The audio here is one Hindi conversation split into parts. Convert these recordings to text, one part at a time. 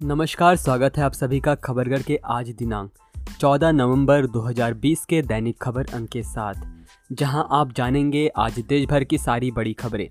नमस्कार, स्वागत है आप सभी का खबरगढ़ के आज दिनांक 14 नवंबर 2020 के दैनिक खबर अंक के साथ, जहाँ आप जानेंगे आज देश भर की सारी बड़ी खबरें।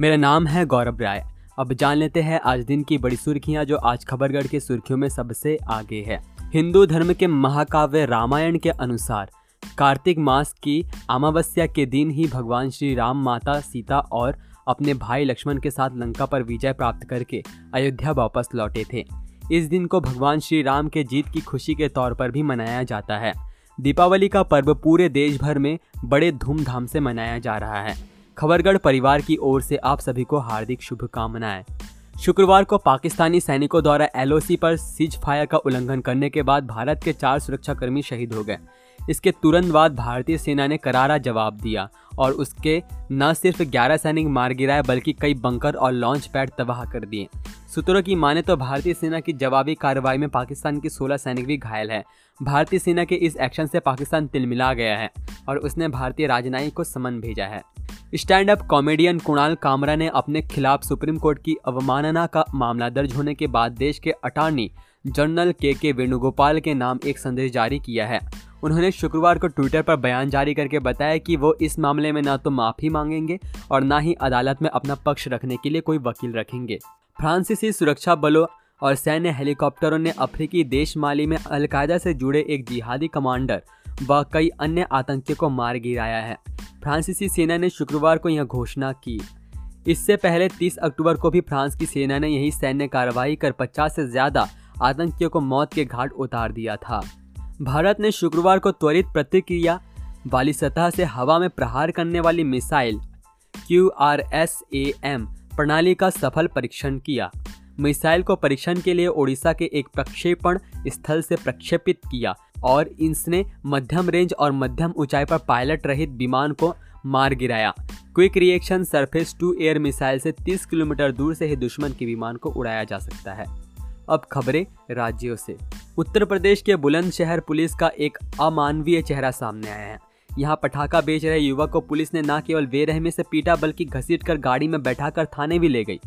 मेरा नाम है गौरव राय। अब जान लेते हैं आज दिन की बड़ी सुर्खियाँ जो आज खबरगढ़ की सुर्खियों में सबसे आगे है। हिंदू धर्म के महाकाव्य रामायण के अनुसार, कार्तिक मास की अमावस्या के दिन ही भगवान श्री राम माता सीता और अपने भाई लक्ष्मण के साथ लंका पर विजय प्राप्त करके अयोध्या वापस लौटे थे। इस दिन को भगवान श्री राम के जीत की खुशी के तौर पर भी मनाया जाता है। दीपावली का पर्व पूरे देश भर में बड़े धूमधाम से मनाया जा रहा है। खबरगढ़ परिवार की ओर से आप सभी को हार्दिक शुभकामनाएँ। शुक्रवार को पाकिस्तानी सैनिकों द्वारा एलओसी पर सीज फायर का उल्लंघन करने के बाद भारत के चार सुरक्षाकर्मी शहीद हो गए। इसके तुरंत बाद भारतीय सेना ने करारा जवाब दिया और उसके न सिर्फ़ 11 सैनिक मार गिराए, बल्कि कई बंकर और लॉन्च पैड तबाह कर दिए। सूत्रों की माने तो भारतीय सेना की जवाबी कार्रवाई में पाकिस्तान के 16 सैनिक भी घायल हैं। भारतीय सेना के इस एक्शन से पाकिस्तान तिलमिला गया है और उसने भारतीय राजनयिक को समन भेजा है। Stand up comedian Kunal Kamra ने अपने खिलाफ सुप्रीम कोर्ट की अवमानना का मामला दर्ज होने के बाद देश के अटॉर्नी जनरल के के वेणुगोपाल के नाम एक संदेश जारी किया है। उन्होंने शुक्रवार को ट्विटर पर बयान जारी करके बताया कि वो इस मामले में ना तो माफ़ी मांगेंगे और ना ही अदालत में अपना पक्ष रखने के लिए कोई वकील रखेंगे। फ्रांसीसी सुरक्षा बलों और सैन्य हेलीकॉप्टरों ने अफ्रीकी देश माली में अलकायदा से जुड़े एक जिहादी कमांडर व कई अन्य आतंकियों को मार गिराया है। फ्रांसीसी सेना ने शुक्रवार को यह घोषणा की। इससे पहले 30 अक्टूबर को भी फ्रांस की सेना ने यही सैन्य कार्रवाई कर 50 से ज़्यादा आतंकियों को मौत के घाट उतार दिया था। भारत ने शुक्रवार को त्वरित प्रतिक्रिया वाली सतह से हवा में प्रहार करने वाली missile Q R S A M प्रणाली का सफल परीक्षण किया। मिसाइल को परीक्षण के लिए ओडिशा के एक प्रक्षेपण स्थल से प्रक्षेपित किया और इसने मध्यम रेंज और मध्यम ऊंचाई पर पायलट रहित विमान को मार गिराया। Quick reaction surface to air missile से 30 किलोमीटर दूर से ही दुश्मन के विमान को उड़ाया जा सकता है। अब खबरें राज्यों से। उत्तर प्रदेश के बुलंदशहर पुलिस का एक अमानवीय चेहरा सामने आया है। यहाँ पटाखा बेच रहे युवक को पुलिस ने न केवल बेरहमी से पीटा, बल्कि घसीट कर गाड़ी में बैठाकर थाने भी ले गई।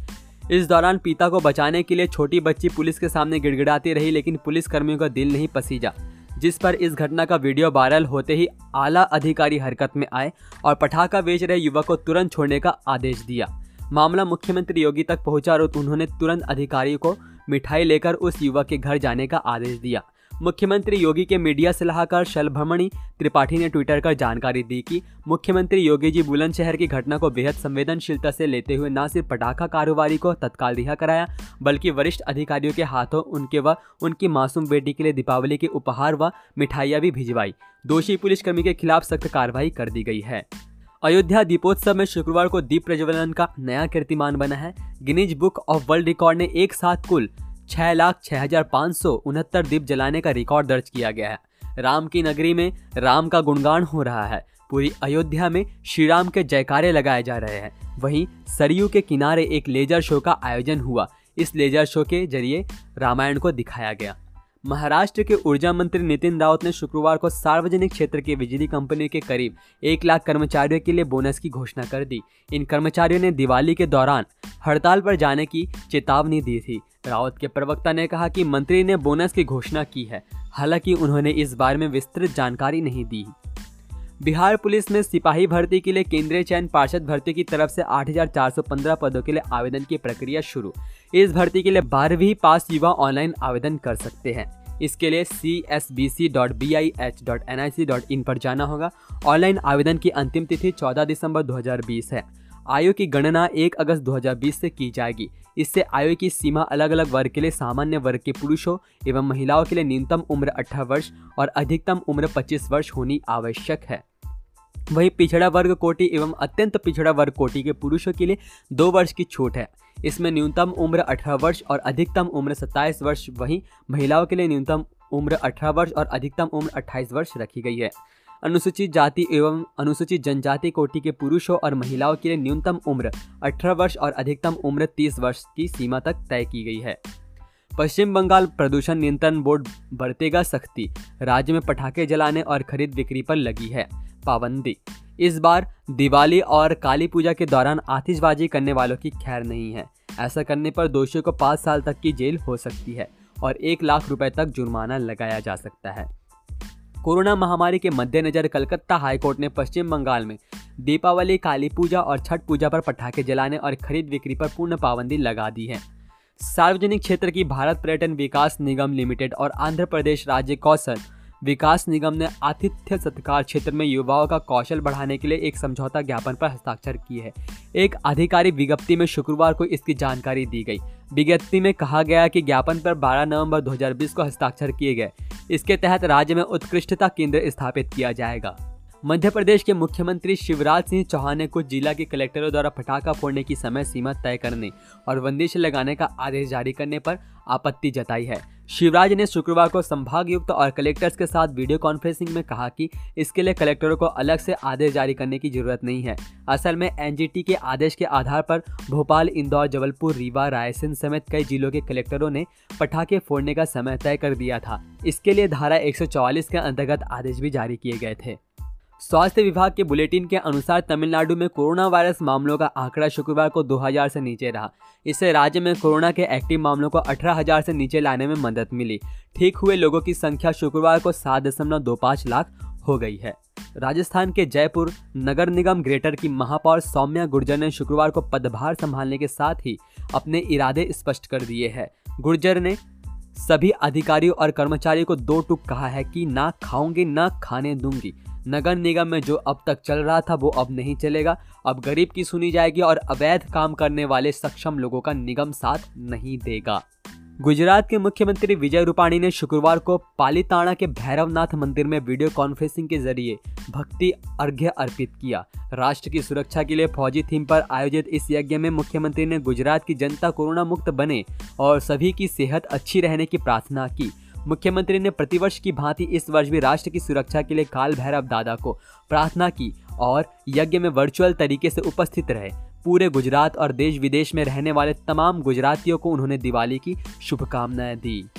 इस दौरान पिता को बचाने के लिए छोटी बच्ची पुलिस के सामने गिड़गिड़ाती रही, लेकिन पुलिस कर्मियों का दिल नहीं पसीजा, जिस पर इस घटना का वीडियो वायरल होते ही आला अधिकारी हरकत में आए और पटाखा बेच रहे युवक को तुरंत छोड़ने का आदेश दिया। मामला मुख्यमंत्री योगी तक पहुँचा और उन्होंने तुरंत अधिकारी को मिठाई लेकर उस युवक के घर जाने का आदेश दिया। मुख्यमंत्री योगी के मीडिया सलाहकार शलभमणि त्रिपाठी ने ट्विटर कर जानकारी दी कि मुख्यमंत्री योगी जी बुलंदशहर की घटना को बेहद संवेदनशीलता से लेते हुए न सिर्फ़ पटाखा कारोबारी को तत्काल रिहा कराया, बल्कि वरिष्ठ अधिकारियों के हाथों उनके व उनकी मासूम बेटी के लिए दीपावली के उपहार व मिठाइयाँ भी भिजवाई। दोषी पुलिसकर्मी के खिलाफ सख्त कार्रवाई कर दी गई है। अयोध्या दीपोत्सव में शुक्रवार को दीप प्रज्वलन का नया कीर्तिमान बना है। Guinness book of world record ने एक साथ कुल छह लाख छह हज़ार पाँच सौ उनहत्तर दीप जलाने का रिकॉर्ड दर्ज किया गया है। राम की नगरी में राम का गुणगान हो रहा है। पूरी अयोध्या में श्री राम के जयकारे लगाए जा रहे हैं। वहीं सरयू के किनारे एक लेजर शो का आयोजन हुआ। इस लेजर शो के ज़रिए रामायण को दिखाया गया। महाराष्ट्र के ऊर्जा मंत्री नितिन राउत ने शुक्रवार को सार्वजनिक क्षेत्र की बिजली कंपनी के करीब एक लाख कर्मचारियों के लिए बोनस की घोषणा कर दी। इन कर्मचारियों ने दिवाली के दौरान हड़ताल पर जाने की चेतावनी दी थी। रावत के प्रवक्ता ने कहा कि मंत्री ने बोनस की घोषणा की है, हालाँकि उन्होंने इस बारे में विस्तृत जानकारी नहीं दी। बिहार पुलिस में सिपाही भर्ती के लिए केंद्रीय चयन पार्षद भर्ती की तरफ़ से 8,415 पदों के लिए आवेदन की प्रक्रिया शुरू। इस भर्ती के लिए बारहवीं पास युवा ऑनलाइन आवेदन कर सकते हैं। इसके लिए C S B C dot B I H dot N I C dot in पर जाना होगा। ऑनलाइन आवेदन की अंतिम तिथि 14 दिसंबर 2020 है। आयु की गणना 1 अगस्त 2020 से की जाएगी। इससे आयु की सीमा अलग अलग वर्ग के लिए सामान्य वर्ग के पुरुषों एवं महिलाओं के लिए न्यूनतम उम्र अठारह वर्ष और अधिकतम उम्र 25 वर्ष होनी आवश्यक है। वहीं पिछड़ा वर्ग कोटि एवं अत्यंत पिछड़ा वर्ग कोटि के पुरुषों के लिए दो वर्ष की छूट है। इसमें न्यूनतम उम्र अठारह वर्ष और अधिकतम उम्र सत्ताईस वर्ष वहीं महिलाओं के लिए न्यूनतम उम्र अठारह वर्ष और अधिकतम उम्र अट्ठाईस वर्ष रखी गई है। अनुसूचित जाति एवं अनुसूचित जनजाति कोटि के पुरुषों और महिलाओं के लिए न्यूनतम उम्र 18 वर्ष और अधिकतम उम्र 30 वर्ष की सीमा तक तय की गई है। पश्चिम बंगाल प्रदूषण नियंत्रण बोर्ड बरतेगा सख्ती, राज्य में पटाखे जलाने और खरीद बिक्री पर लगी है। पाबंदी। इस बार दिवाली और काली पूजा के दौरान आतिशबाजी करने वालों की खैर नहीं है। ऐसा करने पर दोषियों को पाँच साल तक की जेल हो सकती है और एक लाख रुपए तक जुर्माना लगाया जा सकता है। कोरोना महामारी के मद्देनजर कलकत्ता हाईकोर्ट ने पश्चिम बंगाल में दीपावली, काली पूजा और छठ पूजा पर पटाखे जलाने और खरीद बिक्री पर पूर्ण पाबंदी लगा दी है। सार्वजनिक क्षेत्र की भारत पर्यटन विकास निगम लिमिटेड और आंध्र प्रदेश राज्य कौशल विकास निगम ने आतिथ्य सत्कार क्षेत्र में युवाओं का कौशल बढ़ाने के लिए एक समझौता ज्ञापन पर हस्ताक्षर किए हैं। एक आधिकारिक विज्ञप्ति में शुक्रवार को इसकी जानकारी दी गई। विज्ञप्ति में कहा गया कि ज्ञापन पर 12 नवंबर 2020 को हस्ताक्षर किए गए। इसके तहत राज्य में उत्कृष्टता केंद्र स्थापित किया जाएगा। मध्य प्रदेश के मुख्यमंत्री शिवराज सिंह चौहान ने कुछ जिला के कलेक्टरों द्वारा पटाखा फोड़ने की समय सीमा तय करने और बंदिश लगाने का आदेश जारी करने पर आपत्ति जताई है। शिवराज ने शुक्रवार को संभागयुक्त और कलेक्टर्स के साथ वीडियो कॉन्फ्रेंसिंग में कहा कि इसके लिए कलेक्टरों को अलग से आदेश जारी करने की ज़रूरत नहीं है। असल में एनजीटी के आदेश के आधार पर भोपाल, इंदौर, जबलपुर, रीवा, रायसेन समेत कई जिलों के कलेक्टरों ने पटाखे फोड़ने का समय तय कर दिया था। इसके लिए धारा 144 के अंतर्गत आदेश भी जारी किए गए थे। स्वास्थ्य विभाग के बुलेटिन के अनुसार तमिलनाडु में कोरोना वायरस मामलों का आंकड़ा शुक्रवार को 2000 से नीचे रहा। इससे राज्य में कोरोना के एक्टिव मामलों को 18000 से नीचे लाने में मदद मिली। ठीक हुए लोगों की संख्या शुक्रवार को सात दशमलव दो पाँच लाख हो गई है। राजस्थान के जयपुर नगर निगम ग्रेटर की महापौर सौम्या गुर्जर ने शुक्रवार को पदभार संभालने के साथ ही अपने इरादे स्पष्ट कर दिए हैं। गुर्जर ने, सभी अधिकारियों और कर्मचारियों को दो टुक कहा है कि ना खाऊँगी, ना खाने दूँगी। नगर निगम में जो अब तक चल रहा था, वो अब नहीं चलेगा। अब गरीब की सुनी जाएगी और अवैध काम करने वाले सक्षम लोगों का निगम साथ नहीं देगा। गुजरात के मुख्यमंत्री विजय रूपाणी ने शुक्रवार को पालीताना के भैरवनाथ मंदिर में वीडियो कॉन्फ्रेंसिंग के ज़रिए भक्ति अर्घ्य अर्पित किया। राष्ट्र की सुरक्षा के लिए फौजी थीम पर आयोजित इस यज्ञ में मुख्यमंत्री ने गुजरात की जनता कोरोना मुक्त बने और सभी की सेहत अच्छी रहने की प्रार्थना की। मुख्यमंत्री ने प्रतिवर्ष की भांति इस वर्ष भी राष्ट्र की सुरक्षा के लिए काल भैरव दादा को प्रार्थना की और यज्ञ में वर्चुअल तरीके से उपस्थित रहे। पूरे गुजरात और देश विदेश में रहने वाले तमाम गुजरातियों को उन्होंने दिवाली की शुभकामनाएँ दी।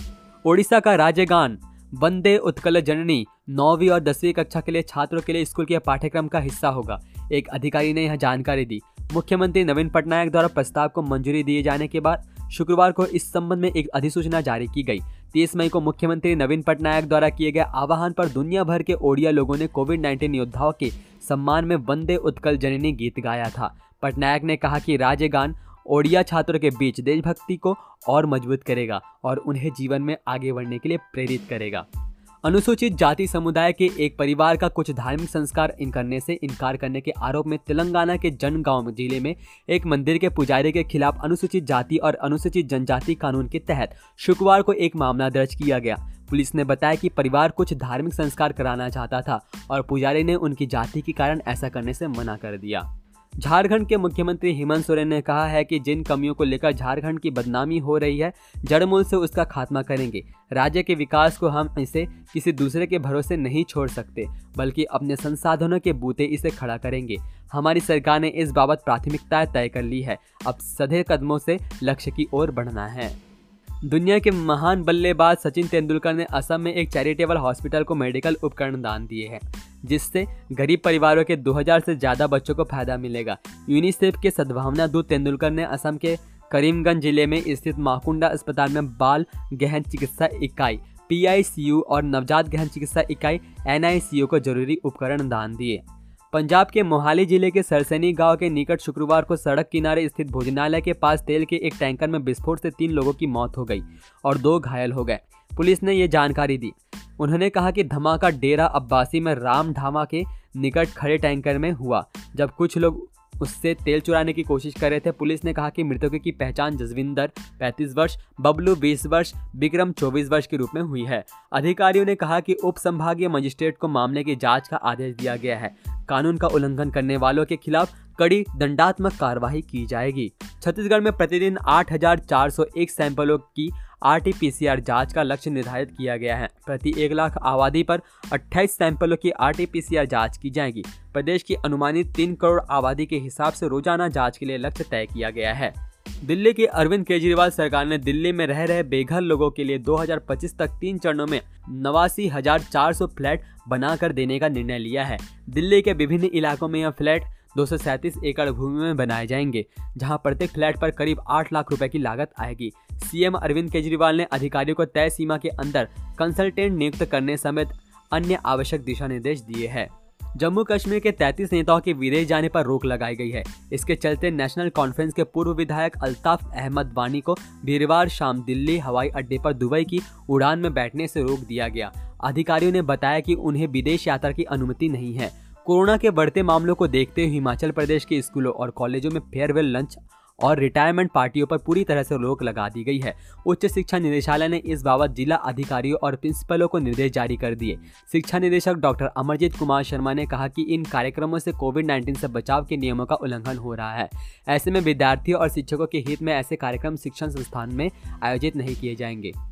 ओडिशा का राज्य गान वंदे उत्कल जननी, नौवीं और दसवीं कक्षा के लिए छात्रों के लिए स्कूल के पाठ्यक्रम का हिस्सा होगा। एक अधिकारी ने यह जानकारी दी। मुख्यमंत्री नवीन पटनायक द्वारा प्रस्ताव को मंजूरी दिए जाने के बाद शुक्रवार को इस संबंध में एक अधिसूचना जारी की गई। तीस मई को मुख्यमंत्री नवीन पटनायक द्वारा किए गए आह्वान पर दुनिया भर के ओडिया लोगों ने कोविड नाइन्टीन योद्धाओं के सम्मान में वंदे उत्कल जननी गीत गाया था। पटनायक ने कहा कि राज्य गान ओडिया छात्रों के बीच देशभक्ति को और मज़बूत करेगा और उन्हें जीवन में आगे बढ़ने के लिए प्रेरित करेगा। अनुसूचित जाति समुदाय के एक परिवार का कुछ धार्मिक संस्कार इन करने से इनकार करने के आरोप में तेलंगाना के जनगांव ज़िले में एक मंदिर के पुजारी के खिलाफ अनुसूचित जाति और अनुसूचित जनजाति कानून के तहत शुक्रवार को एक मामला दर्ज किया गया। पुलिस ने बताया कि परिवार कुछ धार्मिक संस्कार कराना चाहता था और पुजारी ने उनकी जाति के कारण ऐसा करने से मना कर दिया। झारखंड के मुख्यमंत्री हेमंत सोरेन ने कहा है कि जिन कमियों को लेकर झारखंड की बदनामी हो रही है, जड़मूल से उसका खात्मा करेंगे। राज्य के विकास को हम इसे किसी दूसरे के भरोसे नहीं छोड़ सकते, बल्कि अपने संसाधनों के बूते इसे खड़ा करेंगे। हमारी सरकार ने इस बाबत प्राथमिकताएँ तय कर ली है। अब सधे कदमों से लक्ष्य की ओर बढ़ना है। दुनिया के महान बल्लेबाज सचिन तेंदुलकर ने असम में एक चैरिटेबल हॉस्पिटल को मेडिकल उपकरण दान दिए हैं। जिससे गरीब परिवारों के 2000 से ज़्यादा बच्चों को फ़ायदा मिलेगा। यूनिसेफ के सद्भावना दूत तेंदुलकर ने असम के करीमगंज ज़िले में स्थित माकुंडा अस्पताल में बाल गहन चिकित्सा इकाई पीआईसीयू और नवजात गहन चिकित्सा इकाई एनआईसीयू को ज़रूरी उपकरण दान दिए। पंजाब के मोहाली ज़िले के सरसैनी गाँव के निकट शुक्रवार को सड़क किनारे स्थित भोजनालय के पास तेल के एक टैंकर में विस्फोट से तीन लोगों की मौत हो गई और दो घायल हो गए। पुलिस ने ये जानकारी दी। उन्होंने कहा कि धमाका डेरा अब्बासी में राम ढामा के निकट खड़े टैंकर में हुआ, जब कुछ लोग उससे तेल चुराने की कोशिश कर रहे थे। पुलिस ने कहा कि मृतकों की पहचान जसविंदर 35 वर्ष, बबलू 20 वर्ष विक्रम 24 वर्ष के रूप में हुई है। अधिकारियों ने कहा कि उप संभागीय मजिस्ट्रेट को मामले की जाँच का आदेश दिया गया है। कानून का उल्लंघन करने वालों के खिलाफ कड़ी दंडात्मक कार्रवाई की जाएगी। छत्तीसगढ़ में प्रतिदिन 8,401 सैंपलों की आरटीपीसीआर जाँच का लक्ष्य निर्धारित किया गया है। प्रति एक लाख आबादी पर 28 सैंपलों की आरटीपीसीआर जाँच की जाएगी। प्रदेश की अनुमानित तीन करोड़ आबादी के हिसाब से रोज़ाना जाँच के लिए लक्ष्य तय किया गया है। दिल्ली की अरविंद केजरीवाल सरकार ने दिल्ली में रह रहे बेघर लोगों के लिए 2025 तक तीन चरणों में नवासी हज़ार चार सौ फ्लैट बनाकर देने का निर्णय लिया है। दिल्ली के विभिन्न इलाकों में यह फ्लैट दो सौ सैंतीस एकड़ भूमि में बनाए जाएँगे, जहाँ प्रत्येक फ्लैट पर करीब आठ लाख रुपए की लागत आएगी। सीएम अरविंद केजरीवाल ने अधिकारियों को तय सीमा के अंदर कंसल्टेंट नियुक्त करने समेत अन्य आवश्यक दिशा निर्देश दिए हैं। जम्मू कश्मीर के 33 नेताओं के विदेश जाने पर रोक लगाई गई है। इसके चलते नेशनल कॉन्फ्रेंस के पूर्व विधायक अल्ताफ अहमद वानी को वीरवार शाम दिल्ली हवाई अड्डे पर दुबई की उड़ान में बैठने से रोक दिया गया। अधिकारियों ने बताया कि उन्हें विदेश यात्रा की अनुमति नहीं है। कोरोना के बढ़ते मामलों को देखते हुए हिमाचल प्रदेश के स्कूलों और कॉलेजों में फेयरवेल, लंच और रिटायरमेंट पार्टियों पर पूरी तरह से रोक लगा दी गई है। उच्च शिक्षा निदेशालय ने इस बाबत जिला अधिकारियों और प्रिंसिपलों को निर्देश जारी कर दिए। शिक्षा निदेशक डॉक्टर अमरजीत कुमार शर्मा ने कहा कि इन कार्यक्रमों से कोविड 19 से बचाव के नियमों का उल्लंघन हो रहा है। ऐसे में विद्यार्थियों और शिक्षकों के हित में ऐसे कार्यक्रम शिक्षण संस्थान में आयोजित नहीं किए जाएँगे।